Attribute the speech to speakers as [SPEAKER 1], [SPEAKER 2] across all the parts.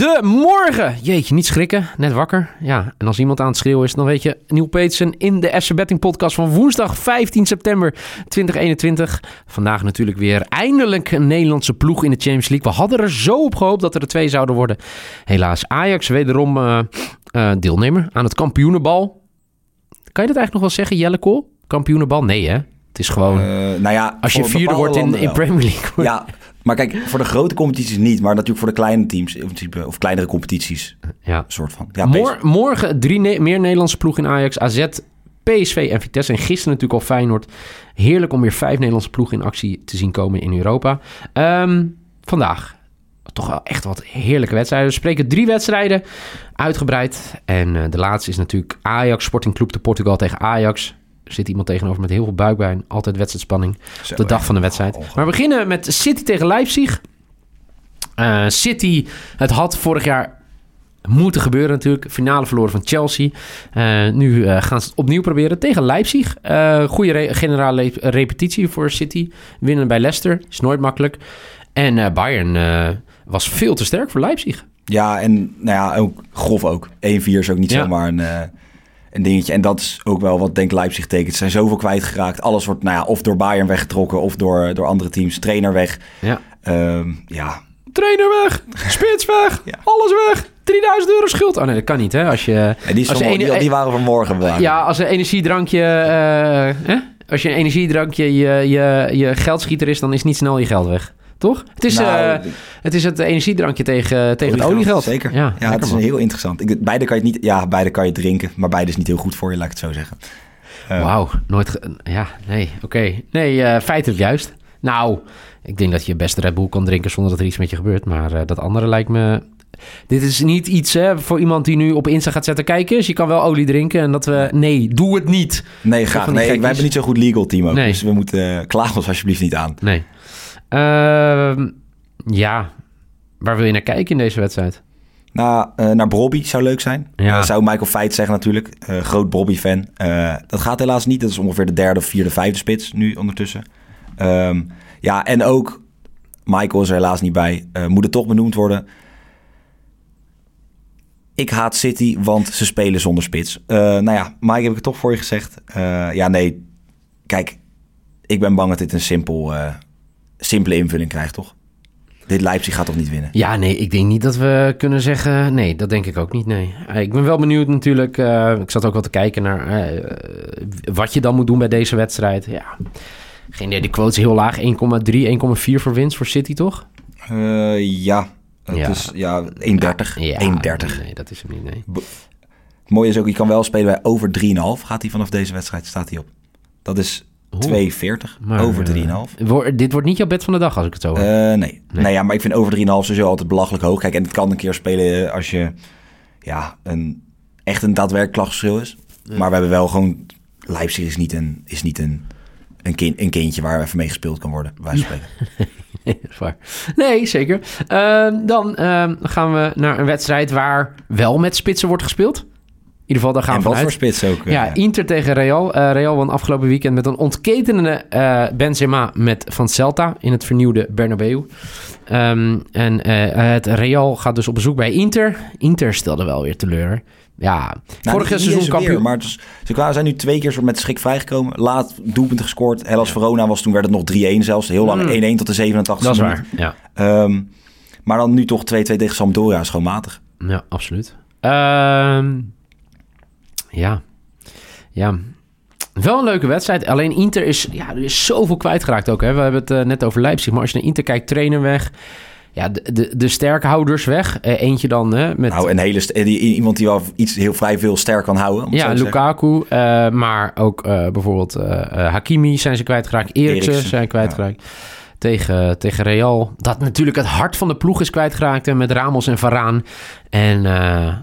[SPEAKER 1] Goedemorgen! Jeetje, niet schrikken. Net wakker. Ja, en als iemand aan het schreeuwen is, dan weet je... Neil Petersen in de FC Betting podcast van woensdag 15 september 2021. Vandaag natuurlijk weer eindelijk een Nederlandse ploeg in de Champions League. We hadden er zo op gehoopt dat er er twee zouden worden. Helaas, Ajax wederom uh, uh, deelnemer aan het kampioenenbal. Kan je dat eigenlijk nog wel zeggen, Jelle Kool? Kampioenenbal? Nee, hè? Het is gewoon... Uh,
[SPEAKER 2] nou ja,
[SPEAKER 1] als je vierde wordt in, in Premier League.
[SPEAKER 2] Ja, maar kijk, voor de grote competities niet, maar natuurlijk voor de kleine teams in principe, of kleinere competities.
[SPEAKER 1] Ja.
[SPEAKER 2] soort van.
[SPEAKER 1] Ja, Mor morgen drie ne meer Nederlandse ploegen in Ajax, AZ, PSV en Vitesse. En gisteren natuurlijk al Feyenoord. Heerlijk om weer vijf Nederlandse ploegen in actie te zien komen in Europa. Um, vandaag toch wel echt wat heerlijke wedstrijden. We spreken drie wedstrijden uitgebreid. En uh, de laatste is natuurlijk Ajax Sporting Club de Portugal tegen Ajax zit iemand tegenover met heel veel buikpijn. Altijd wedstrijdspanning op de dag van de wedstrijd. Maar we beginnen met City tegen Leipzig. Uh, City, het had vorig jaar moeten gebeuren natuurlijk. Finale verloren van Chelsea. Uh, nu uh, gaan ze het opnieuw proberen tegen Leipzig. goede re generale repetitie voor City. Winnen bij Leicester, is nooit makkelijk. En Bayern was veel te sterk voor Leipzig.
[SPEAKER 2] Ja, en nou ja, ook grof ook. 1-4 is ook niet ja. zomaar een een dingetje. En dat is ook wel wat denk Leipzig tekent. Ze zijn zoveel kwijtgeraakt. Alles wordt nou ja, of door Bayern weggetrokken of door, door andere teams. Trainer weg.
[SPEAKER 1] Ja.
[SPEAKER 2] Um, ja.
[SPEAKER 1] Trainer weg, spits weg, ja. alles weg. 3000 euro schuld. Oh nee, dat kan niet hè. Als je,
[SPEAKER 2] ja, die, als je die, die, waren vanmorgen bewaard.
[SPEAKER 1] Ja, als een energiedrankje... Uh, als je een energiedrankje je, je, je geldschieter is, dan is niet snel je geld weg. Toch? Het is, nou, uh, het, is het energiedrankje tegen, tegen het oliegeld.
[SPEAKER 2] Zeker. Ja, ja het is heel interessant. Ik, beide kan je niet, ja, beide kan je drinken, maar beide is niet heel goed voor je, laat ik het zo zeggen.
[SPEAKER 1] Uh, Wauw, nooit. Ja, nee, oké. Okay. Nee, uh, feitelijk juist. Nou, ik denk dat je best Red Bull kan drinken zonder dat er iets met je gebeurt. Maar dat andere lijkt me. Dit is niet iets hè, voor iemand die nu op Insta gaat zetten. kijken. Dus je kan wel olie drinken en dat we... Nee, doe het niet.
[SPEAKER 2] Nee, graag. Nee, wij hebben niet zo'n goed legal team ook. Nee. Dus we moeten... klagen ons alsjeblieft niet aan.
[SPEAKER 1] Nee. Uh, ja, waar wil je naar kijken in deze wedstrijd?
[SPEAKER 2] Nou, uh, naar Bobby zou leuk zijn. Ja. Uh, zou Michael Feit zeggen natuurlijk. Uh, groot Bobby-fan. dat gaat helaas niet. Dat is ongeveer de derde, vierde, vijfde spits nu ondertussen. Um, ja, en ook Michael is er helaas niet bij. moet het toch benoemd worden. Ik haat City, want ze spelen zonder spits. nou ja, Mike heb ik het toch voor je gezegd. ja, nee. Kijk, ik ben bang dat dit een simpel simpele invulling krijgt, toch? Dit Leipzig gaat toch niet winnen?
[SPEAKER 1] Ja, nee, ik denk niet dat we kunnen zeggen... Nee, dat denk ik ook niet, nee. Eh, ik ben wel benieuwd natuurlijk. Uh, ik zat ook wel te kijken naar uh, wat je dan moet doen bij deze wedstrijd. Ja, geen idee. De quote is heel laag. 1,3, 1,4 voor winst voor City, toch?
[SPEAKER 2] Uh, ja, het ja. is ja, 1,30. Ja, 1,30.
[SPEAKER 1] Nee, dat is hem niet, nee.
[SPEAKER 2] Het mooie is ook, je kan wel spelen bij over 3,5. Gaat hij vanaf deze wedstrijd, staat hij op. Dat is 2,40 over 3,5.
[SPEAKER 1] Uh, dit wordt niet jouw bed van de dag als ik het zo
[SPEAKER 2] hoor. Uh, nee. nee. nee. ja, maar ik vind over 3,5 sowieso altijd belachelijk hoog. Kijk, en het kan een keer spelen als je ja, een, echt een daadwerkelijk klachtverschil is. Ja. Maar we hebben wel gewoon... Leipzig is niet een, is niet een, een, kind, een kindje waar even mee gespeeld kan worden, wij spreken.
[SPEAKER 1] nee, dat is waar. Nee, zeker. Uh, dan gaan we naar een wedstrijd waar wel met spitsen wordt gespeeld ieder geval, daar gaan
[SPEAKER 2] en
[SPEAKER 1] we
[SPEAKER 2] wat voor spits ook.
[SPEAKER 1] Ja, ja, Inter tegen Real. Uh, Real won afgelopen weekend met een ontketenende uh, Benzema met van Celta in het vernieuwde Bernabeu. Um, en het Real gaat dus op bezoek bij Inter. Inter stelde wel weer teleur. ja,
[SPEAKER 2] Nou,
[SPEAKER 1] vorig
[SPEAKER 2] niet- niet
[SPEAKER 1] seizoen
[SPEAKER 2] weer,
[SPEAKER 1] kampioen.
[SPEAKER 2] maar ze kwamen- zijn nu twee keer met schik vrijgekomen. Laat doelpunten gescoord. Hellas Verona was toen werd het nog 3-1 zelfs. Heel lang 1-1 tot de 87
[SPEAKER 1] Mm. Dat is waar, ja.
[SPEAKER 2] Ehm, maar dan nu toch 2-2 tegen Sampdoria is gewoon matig.
[SPEAKER 1] Ja, absoluut. Ehm, ja. Ja. Wel een leuke wedstrijd. Alleen Inter is, ja, er is zoveel kwijtgeraakt ook. Hè. We hebben het eh, net over Leipzig. Maar als je naar Inter kijkt, trainer weg. Ja, de, de, de sterkhouders weg. Eh, eentje dan hè, met...
[SPEAKER 2] Nou, een hele st- die, iemand die wel iets heel vrij veel sterk kan houden.
[SPEAKER 1] ja. Lukaku. eh, maar ook eh, bijvoorbeeld eh, eh, Hakimi zijn ze kwijtgeraakt. Eriksen
[SPEAKER 2] Eriksen,
[SPEAKER 1] zijn kwijtgeraakt. Tegen, tegen Real. Dat natuurlijk het hart van de ploeg is kwijtgeraakt. hè, Met Ramos en Varaan. En eh,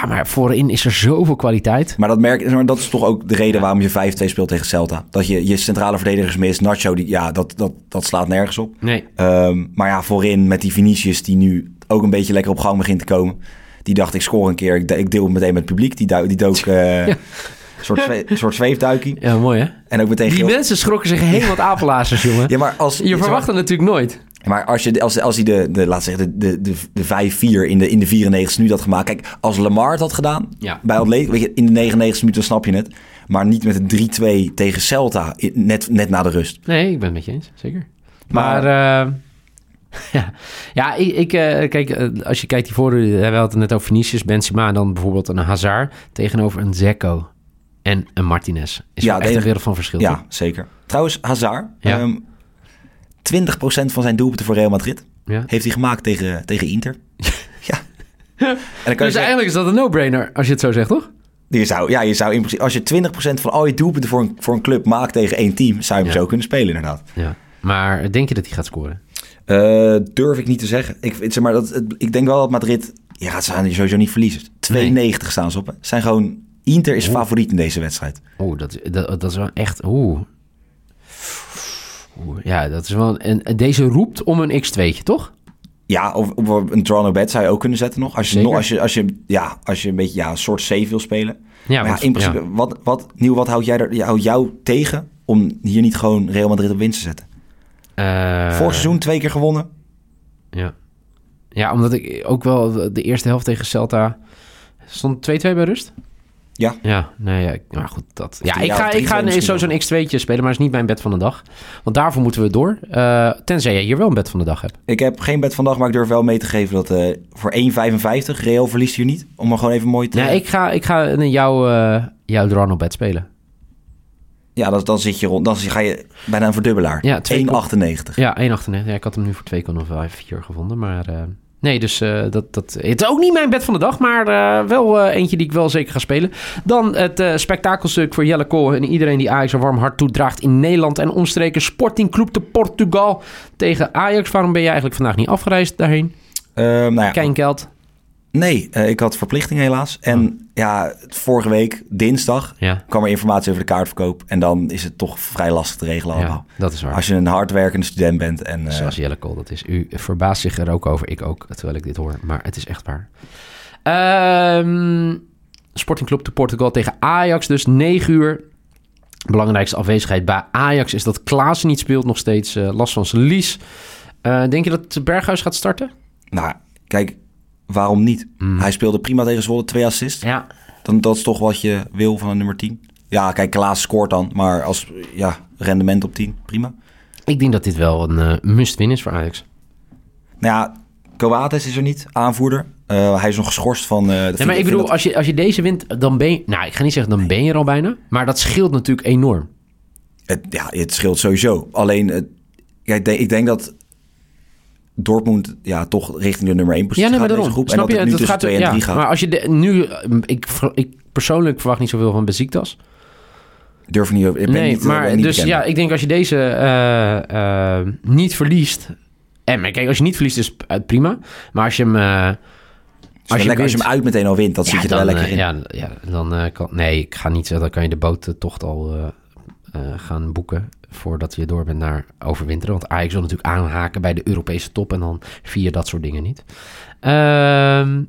[SPEAKER 1] ja, maar voorin is er zoveel kwaliteit.
[SPEAKER 2] Maar dat, merk, maar dat is toch ook de reden waarom je 5-2 speelt tegen Celta. Dat je je centrale verdedigers mist. Nacho, die, ja, dat, dat, dat slaat nergens op.
[SPEAKER 1] Nee,
[SPEAKER 2] Ehm, maar ja, voorin met die Vinicius die nu ook een beetje lekker op gang begint te komen. Die dacht, ik score een keer. Ik, ik deel het meteen met het publiek. Die, duik, die dook eh, een soort, zwe- een soort zweefduikie.
[SPEAKER 1] ja, mooi hè?
[SPEAKER 2] En ook meteen
[SPEAKER 1] Die
[SPEAKER 2] geel.
[SPEAKER 1] mensen schrokken zich helemaal apenlazers, jongen.
[SPEAKER 2] Ja, maar als,
[SPEAKER 1] Je verwacht het natuurlijk nooit.
[SPEAKER 2] Maar als, je, als, als hij de, de, laat zeggen, de, de, de, de 5-4 in de, in de 94 minuut had gemaakt. Kijk, als Lamar het had gedaan
[SPEAKER 1] Ja.
[SPEAKER 2] bij Atletico, weet je, in de 99 minuten snap je het. Maar niet met een 3-2 tegen Celta, net, net na de rust.
[SPEAKER 1] Nee, ik ben het met je eens, zeker.
[SPEAKER 2] Maar-
[SPEAKER 1] Maar, eh, ja, ja ik, ik, eh, kijk, eh, als je kijkt hiervoor, eh, we hadden het net over Vinicius, Benzema en dan bijvoorbeeld een Hazard tegenover een Zeko en een Martinez. Is
[SPEAKER 2] Ja,
[SPEAKER 1] echt een wereld van verschil. toch?
[SPEAKER 2] Ja, zeker. Trouwens, Hazard,
[SPEAKER 1] Ja.
[SPEAKER 2] ehm, 20% van zijn doelpunten voor Real Madrid
[SPEAKER 1] Ja.
[SPEAKER 2] heeft hij gemaakt tegen, tegen Inter. ja. En dan kan je
[SPEAKER 1] Dus
[SPEAKER 2] zeggen,
[SPEAKER 1] eigenlijk is dat een no-brainer, als je het zo zegt, toch?
[SPEAKER 2] je zou, ja, je zou in principe, als je 20% van al je doelpunten voor een, voor een club maakt tegen één team, zou je hem
[SPEAKER 1] Ja.
[SPEAKER 2] zo kunnen spelen inderdaad.
[SPEAKER 1] Ja. Maar denk je dat hij gaat scoren?
[SPEAKER 2] Eh, durf ik niet te zeggen. Ik, zeg maar, dat, ik denk wel dat Madrid... Ja, ze gaan sowieso niet verliezen. 2,90 staan ze op. Hè. Zijn gewoon... Inter is favoriet in deze wedstrijd.
[SPEAKER 1] Oeh, dat, dat, dat is wel echt... Oeh. Oeh, ja, dat is wel... En en deze roept om een x2'tje, toch?
[SPEAKER 2] Ja, of, of een no bet zou je ook kunnen zetten nog. Als je,
[SPEAKER 1] Zeker.
[SPEAKER 2] nog, als je, als je, ja, als je een beetje ja, een soort safe wil spelen.
[SPEAKER 1] Ja,
[SPEAKER 2] maar ja, in principe, Wat, wat, Nieuw, wat houdt, jij er, houdt jou tegen om hier niet gewoon Real Madrid op winst te zetten?
[SPEAKER 1] Eh,
[SPEAKER 2] Vorig seizoen twee keer gewonnen.
[SPEAKER 1] Ja. Ja, omdat ik ook wel de- de eerste helft tegen Celta... Stond 2-2 bij rust?
[SPEAKER 2] Ja.
[SPEAKER 1] Ja, nee, ja, maar goed, dat... Ja, ik
[SPEAKER 2] ja,
[SPEAKER 1] ga, ik ga
[SPEAKER 2] 3-2 misschien
[SPEAKER 1] sowieso een x2'tje spelen, maar is niet mijn bed van de dag. Want daarvoor moeten we door. Eh, tenzij jij hier wel een bed van de dag hebt.
[SPEAKER 2] Ik heb geen bet vandaag, maar ik durf wel mee te geven dat eh, voor 1,55 Real verliest hier niet. Om maar gewoon even mooi te...
[SPEAKER 1] Nee, ik ga, ik ga jouw, eh jouw Ronald bed spelen.
[SPEAKER 2] Ja, dan, dan zit je rond. Dan ga je bijna een verdubbelaar.
[SPEAKER 1] Ja, twee
[SPEAKER 2] 1,98.
[SPEAKER 1] Ja, 1,98. Ja, ik had hem nu voor 2,54 gevonden, maar... nee, dus eh, dat, dat, het is ook niet mijn bed van de dag, maar eh, wel eh, eentje die ik wel zeker ga spelen. Dan het spektakelstuk voor Jelle Kool en iedereen die Ajax een warm hart toedraagt in Nederland en omstreken. Sporting Club de Portugal tegen Ajax. Waarom ben je eigenlijk vandaag niet afgereisd daarheen?
[SPEAKER 2] Ehm, nou ja, nee, ik had verplichting helaas. En ja, vorige week, dinsdag,
[SPEAKER 1] Ja,
[SPEAKER 2] kwam er informatie over de kaartverkoop. En dan is het toch vrij lastig te regelen
[SPEAKER 1] ja,
[SPEAKER 2] allemaal.
[SPEAKER 1] dat is waar.
[SPEAKER 2] Als je een hardwerkende student bent en... eh,
[SPEAKER 1] Zoals Jelle Kool dat is. U verbaast zich er ook over. Ik ook, terwijl ik dit hoor. Maar het is echt waar. Ehm Sporting Club de Portugal tegen Ajax. Dus 9 uur. Belangrijkste afwezigheid bij Ajax is dat Klaassen niet speelt. Nog steeds eh, last van zijn lies. Eh, denk je dat Berghuis gaat starten?
[SPEAKER 2] nou, kijk, waarom niet?
[SPEAKER 1] Mm.
[SPEAKER 2] Hij speelde prima tegen Zwolle, twee assists.
[SPEAKER 1] Ja.
[SPEAKER 2] Dan, dat is toch wat je wil van een nummer 10. Ja, kijk, Klaas scoort dan. Maar als ja, rendement op 10, prima.
[SPEAKER 1] Ik denk dat dit wel een eh, must-win is voor Ajax.
[SPEAKER 2] Nou ja, Coates is er niet, aanvoerder. Eh, hij is nog geschorst van... de
[SPEAKER 1] Ja, maar ik bedoel,
[SPEAKER 2] dat-
[SPEAKER 1] als je, als je deze wint, dan ben je... Nou, ik ga niet zeggen dan ben je er al bijna. Maar dat scheelt natuurlijk enorm.
[SPEAKER 2] Het, ja, het scheelt sowieso. Alleen, denk, ik denk dat Dortmund ja, toch richting de nummer 1 positie
[SPEAKER 1] Ja, nee,
[SPEAKER 2] gaat groep.
[SPEAKER 1] Snap
[SPEAKER 2] en dat
[SPEAKER 1] je?
[SPEAKER 2] het nu
[SPEAKER 1] Dat gaat,
[SPEAKER 2] 2 en
[SPEAKER 1] ja,
[SPEAKER 2] 3 gaat.
[SPEAKER 1] Maar als je de, nu... eh, Ik, ik persoonlijk verwacht niet zoveel van Besiktas.
[SPEAKER 2] Durf ik niet over. Ik ben
[SPEAKER 1] Nee,
[SPEAKER 2] niet, eh,
[SPEAKER 1] maar
[SPEAKER 2] niet
[SPEAKER 1] dus
[SPEAKER 2] bekend.
[SPEAKER 1] ja, ik denk als je deze eh, eh, niet verliest... En maar kijk, als je niet verliest is het prima. Maar als je hem...
[SPEAKER 2] als, je lekker, als je
[SPEAKER 1] wint-
[SPEAKER 2] hem uit meteen al wint, dan
[SPEAKER 1] ja,
[SPEAKER 2] zit je er
[SPEAKER 1] dan,
[SPEAKER 2] wel lekker in.
[SPEAKER 1] Ja, ja dan kan... Nee, ik ga niet zeggen, dan kan je de boottocht al gaan boeken... voordat je door bent naar overwinteren. Want Ajax wil natuurlijk aanhaken bij de Europese top... en dan via dat soort dingen niet. Ehm,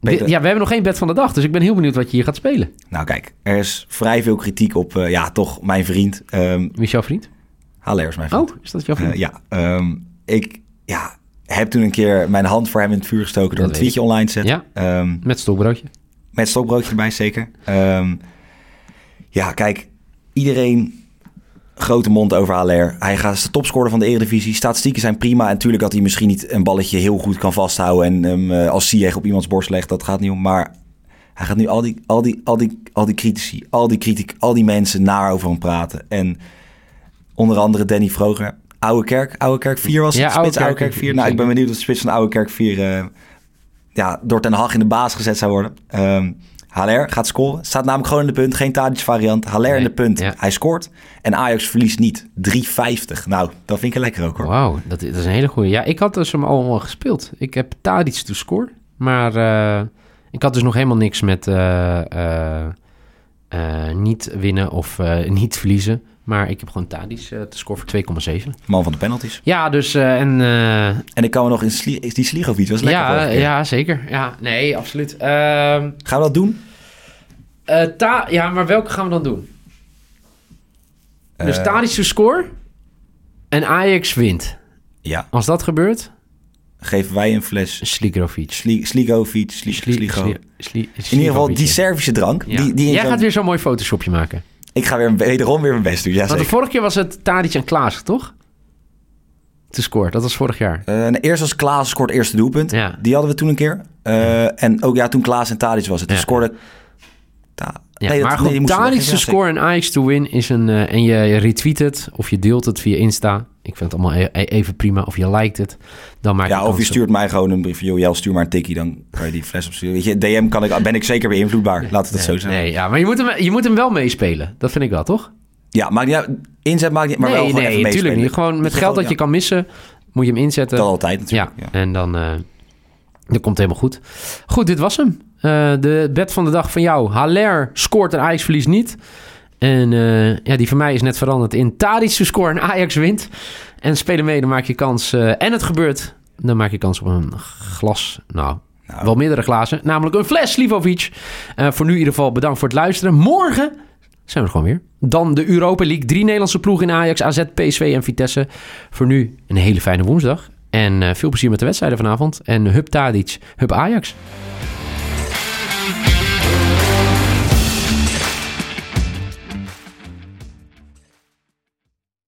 [SPEAKER 1] ja, we hebben nog geen bed van de dag... dus ik ben heel benieuwd wat je hier gaat spelen.
[SPEAKER 2] Nou kijk, er is vrij veel kritiek op, eh, ja, toch mijn vriend. ehm
[SPEAKER 1] Wie is jouw vriend?
[SPEAKER 2] Haller is mijn vriend.
[SPEAKER 1] Oh, is dat jouw vriend?
[SPEAKER 2] Eh, ja, ehm, ik, ja, heb toen een keer mijn hand voor hem in het vuur gestoken... door
[SPEAKER 1] Dat
[SPEAKER 2] een
[SPEAKER 1] weet
[SPEAKER 2] tweetje online te zetten.
[SPEAKER 1] Ja. Met stokbroodje.
[SPEAKER 2] met stokbroodje erbij, zeker. Ja, kijk, iedereen grote mond over Haller. Hij gaat de topscorer van de Eredivisie. Statistieken zijn prima. En natuurlijk dat hij misschien niet een balletje heel goed kan vasthouden... en hem eh, als Ziyech op iemands borst legt, dat gaat niet om. Maar hij gaat nu al die, al die, al die, al die critici, al die, kritiek, al die mensen naar over hem praten. En onder andere Danny Vroger. Oude Kerk, Oude Kerk 4 was het,
[SPEAKER 1] Ja,
[SPEAKER 2] spits
[SPEAKER 1] Oude Kerk,
[SPEAKER 2] Kerk 4. Nou, ik ben benieuwd of de spits van Oude Kerk 4... eh, ja, door Ten Hag in de baas gezet zou worden. Ehm Haller gaat scoren. Staat namelijk gewoon in de punt. Geen Tadic variant. Haller in de punt.
[SPEAKER 1] ja.
[SPEAKER 2] Hij scoort. En Ajax verliest niet. 3,50. Nou, dat vind ik lekker ook hoor.
[SPEAKER 1] Wauw, dat, dat is een hele goede. Ja, ik had dus hem allemaal gespeeld. Ik heb Tadic to score. Maar eh, ik had dus nog helemaal niks met eh, eh, niet winnen of niet verliezen. Maar ik heb gewoon Tadic eh, te score voor 2,7.
[SPEAKER 2] Man van de penalties.
[SPEAKER 1] Ja, dus eh, en... eh,
[SPEAKER 2] En ik kan me nog in Sli is die Sligovic. was lekker
[SPEAKER 1] ja, ja, zeker. Ja, nee, absoluut. Ehm,
[SPEAKER 2] Gaan we dat doen?
[SPEAKER 1] ta ja, maar welke gaan we dan doen? Dus Tadic to score en Ajax wint.
[SPEAKER 2] Ja.
[SPEAKER 1] Als dat gebeurt,
[SPEAKER 2] Geven wij een fles. Sli Sligovic. Sli
[SPEAKER 1] Sli-
[SPEAKER 2] Sligo.
[SPEAKER 1] Sli- Sli-
[SPEAKER 2] In ieder geval
[SPEAKER 1] Sligovic,
[SPEAKER 2] die. Servische drank.
[SPEAKER 1] Ja.
[SPEAKER 2] Die, die
[SPEAKER 1] Jij gaat weer zo'n mooi photoshopje maken.
[SPEAKER 2] Ik ga weer wederom weer mijn best doen. Ja,
[SPEAKER 1] Want de vorige keer was het Tadic en Klaas, toch? Te score. Dat was vorig jaar.
[SPEAKER 2] Eh, en eerst als Klaas scoort eerste doelpunt.
[SPEAKER 1] Ja.
[SPEAKER 2] Die hadden we toen een keer. Eh, En ook ja, toen Klaas en Tadic was het. Toen
[SPEAKER 1] Ja.
[SPEAKER 2] scoorde...
[SPEAKER 1] Ja,
[SPEAKER 2] nee, dat-
[SPEAKER 1] maar
[SPEAKER 2] nee,
[SPEAKER 1] goed, te
[SPEAKER 2] Ja,
[SPEAKER 1] score en Ajax to win is een... eh, en je retweet het of je deelt het via Insta. Ik vind het allemaal e- e- even prima. Of je liked het. Dan maak je
[SPEAKER 2] Ja, of je stuurt mij gewoon een brief joh, stuur maar een tikkie, dan kan je die fles opsturen. Weet je, DM kan ik, ben ik zeker beïnvloedbaar. Laat het dat zo zijn.
[SPEAKER 1] Nee, ja, maar je moet, hem, je moet hem wel meespelen. Dat vind ik wel, toch?
[SPEAKER 2] Ja, maakt niet uit. Inzet maakt niet maar wel
[SPEAKER 1] nee,
[SPEAKER 2] gewoon
[SPEAKER 1] nee,
[SPEAKER 2] even
[SPEAKER 1] natuurlijk
[SPEAKER 2] meespelen.
[SPEAKER 1] niet. Gewoon met geld dat je kan missen, moet je hem inzetten.
[SPEAKER 2] Dat altijd
[SPEAKER 1] Ja,
[SPEAKER 2] natuurlijk. Ja.
[SPEAKER 1] en dan eh dat komt helemaal goed. Goed, dit was hem. Eh, de bed van de dag van jou. Haller scoort en Ajax verliest niet. En eh, ja, die van mij is net veranderd in Tadic to score en Ajax wint. En spelen mee, dan maak je kans. eh, en het gebeurt, dan maak je kans op een glas. Nou,
[SPEAKER 2] Nou.
[SPEAKER 1] wel meerdere glazen. Namelijk een fles Slivovic. Eh, voor nu in ieder geval bedankt voor het luisteren. Morgen zijn we er gewoon weer. Dan de Europa League. Drie Nederlandse ploegen in Ajax, AZ, PSV en Vitesse. Voor nu een hele fijne woensdag. En veel plezier met de wedstrijden vanavond. En Hup Tadic, Hup Ajax.